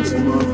It's a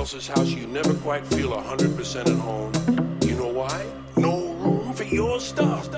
else's house, you never quite feel 100% at home. You know why? No room for your stuff.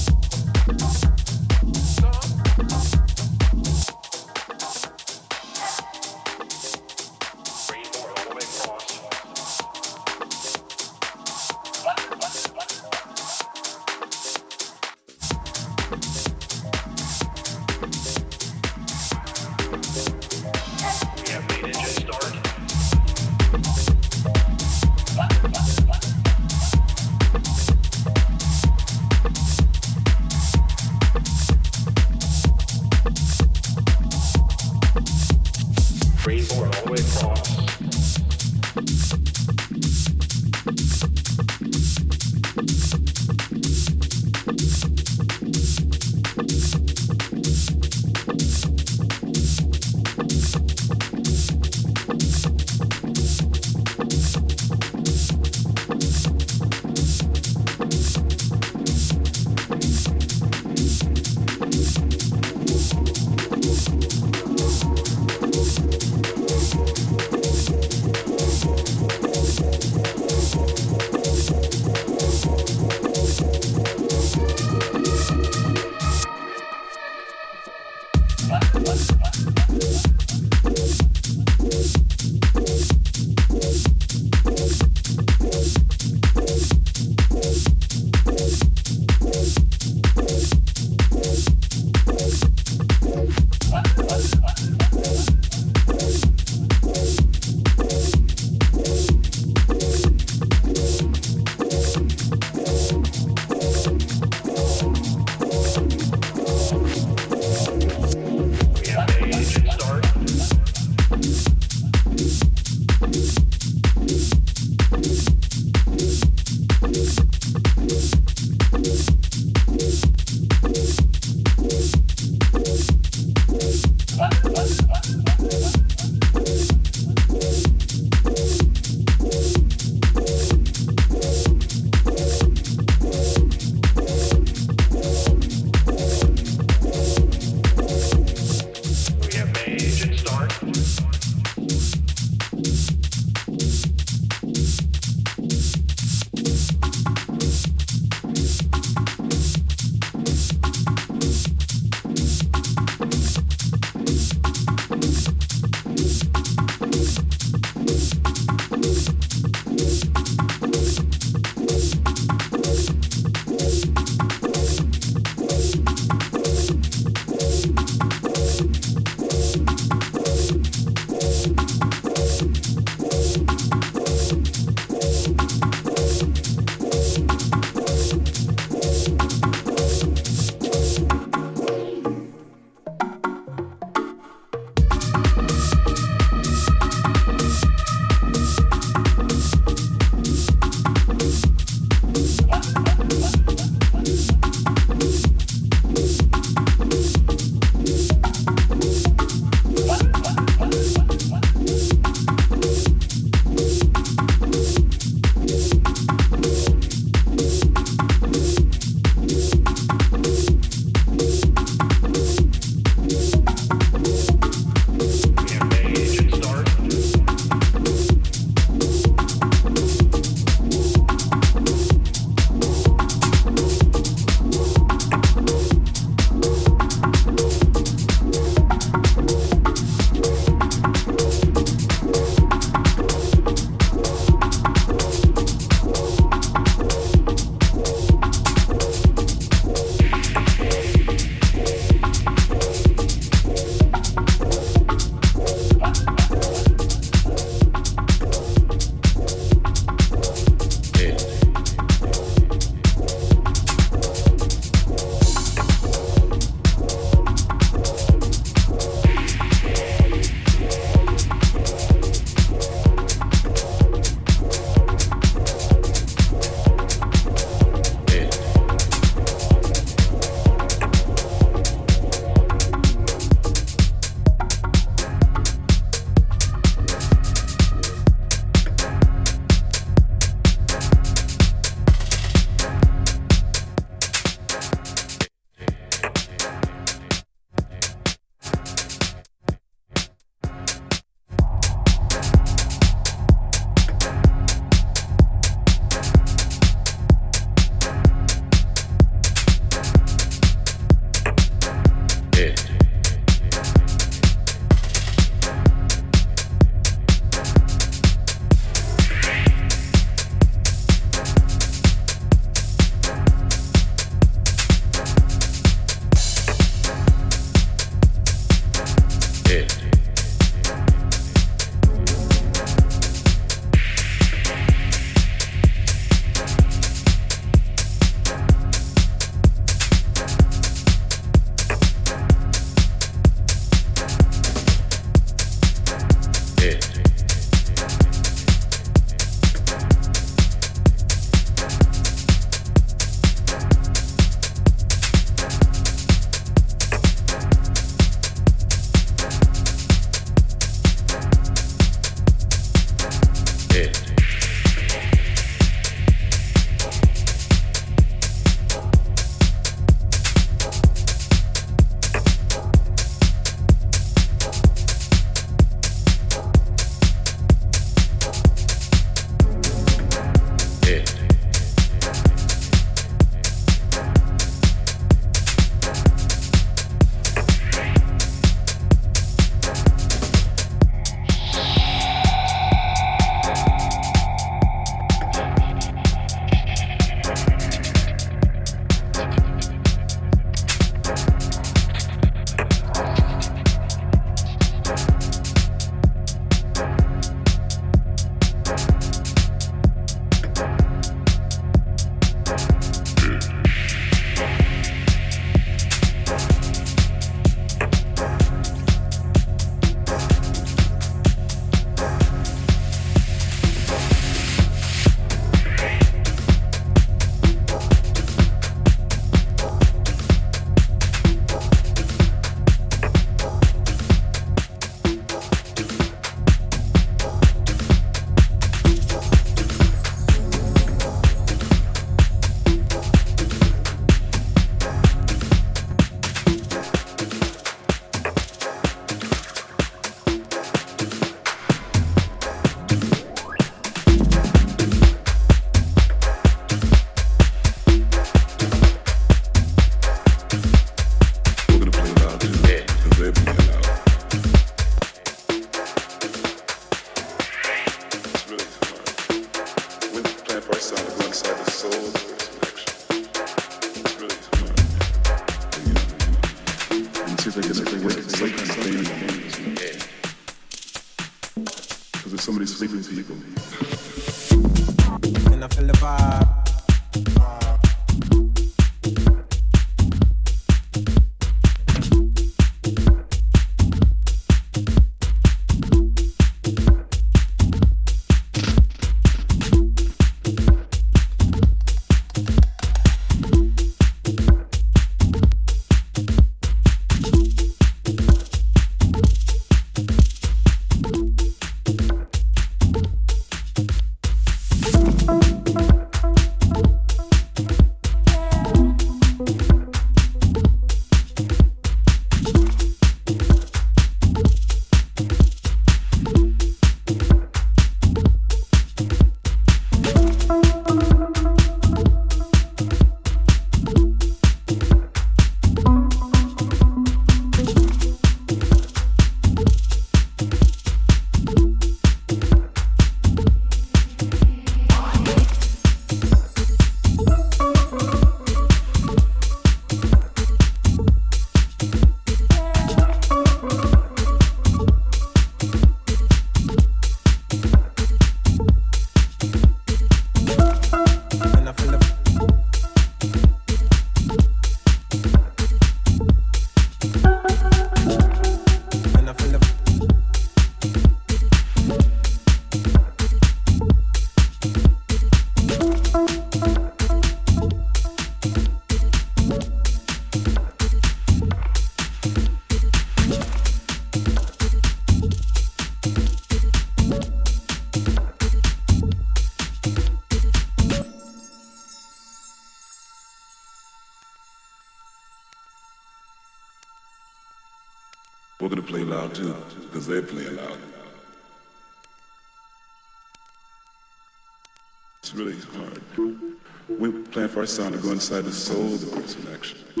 Inside the soul the person action.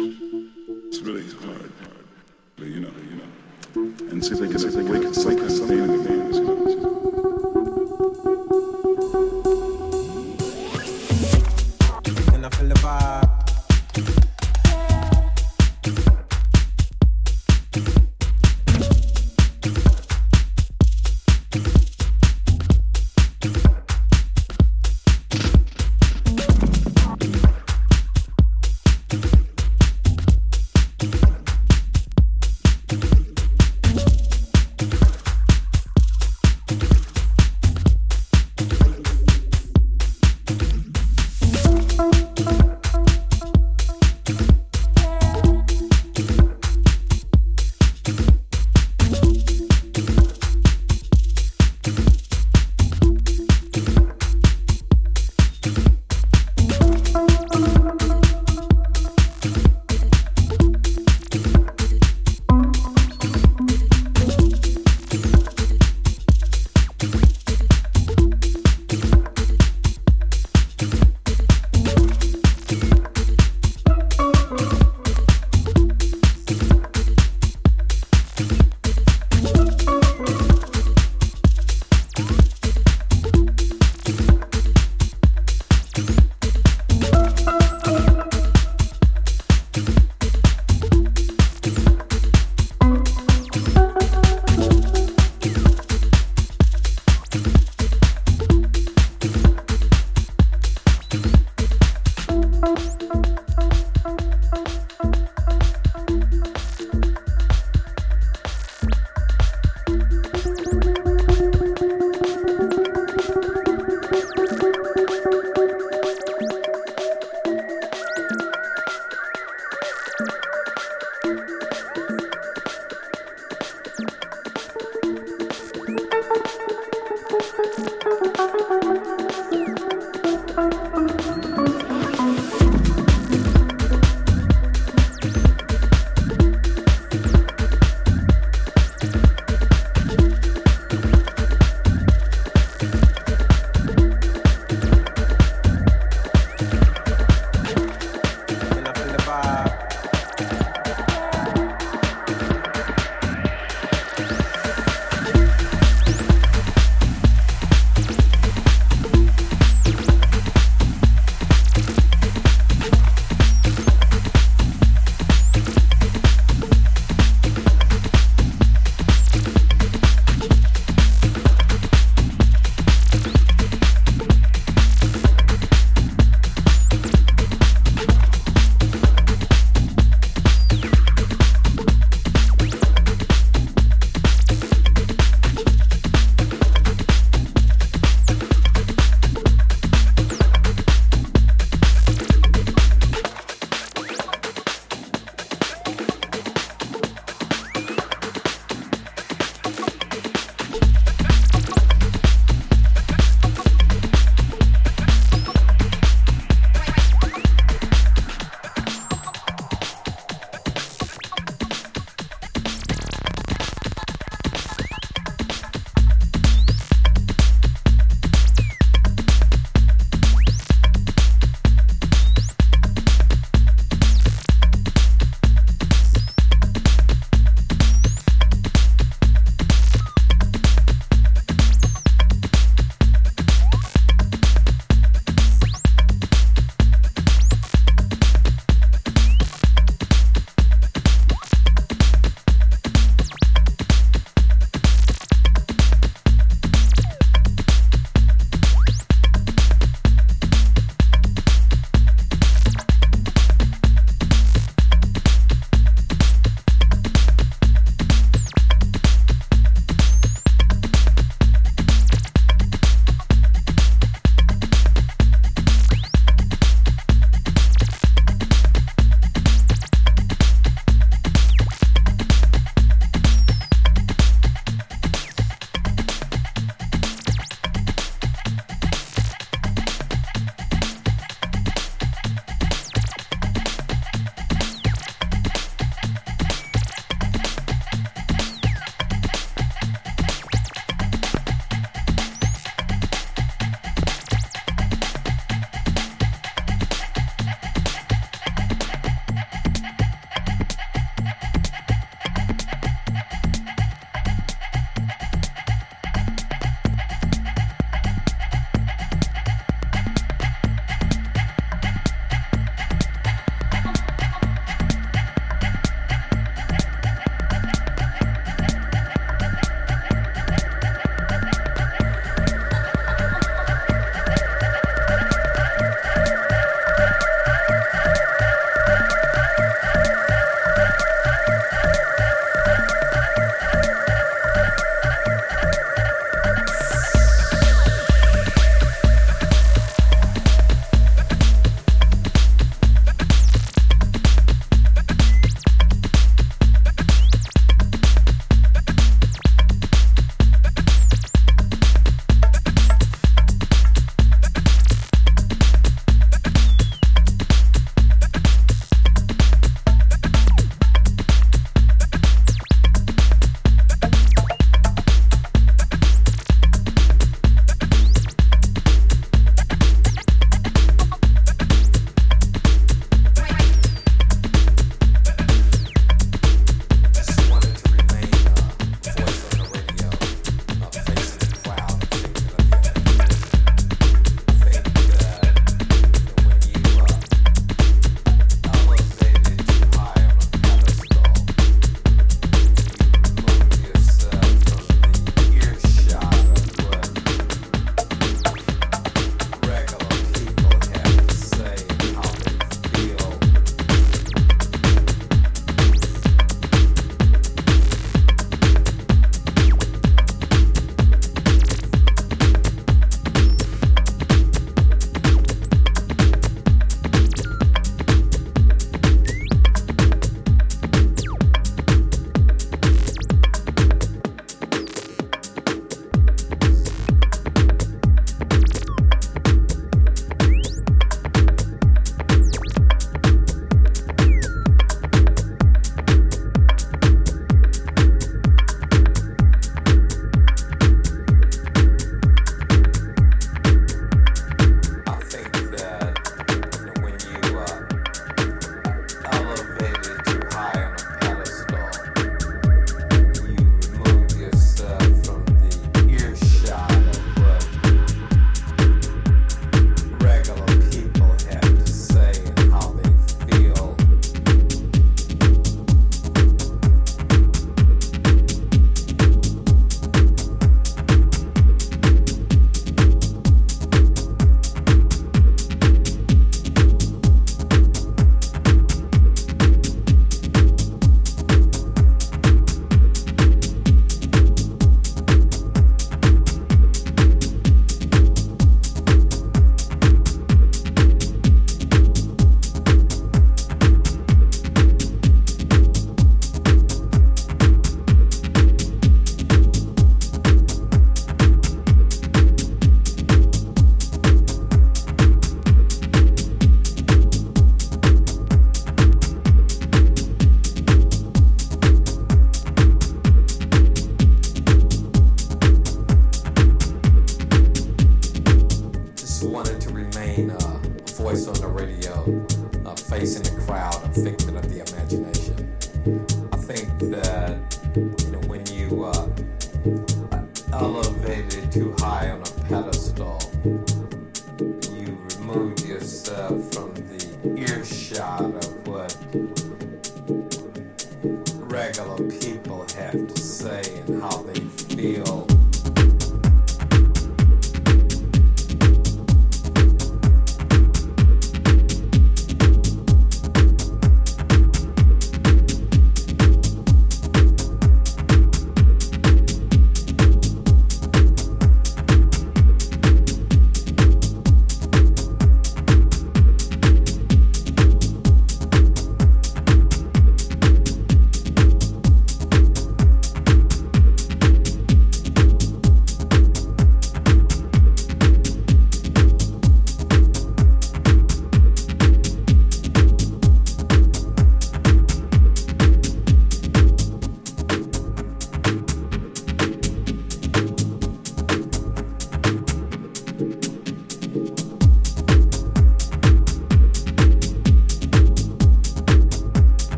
Earshot of what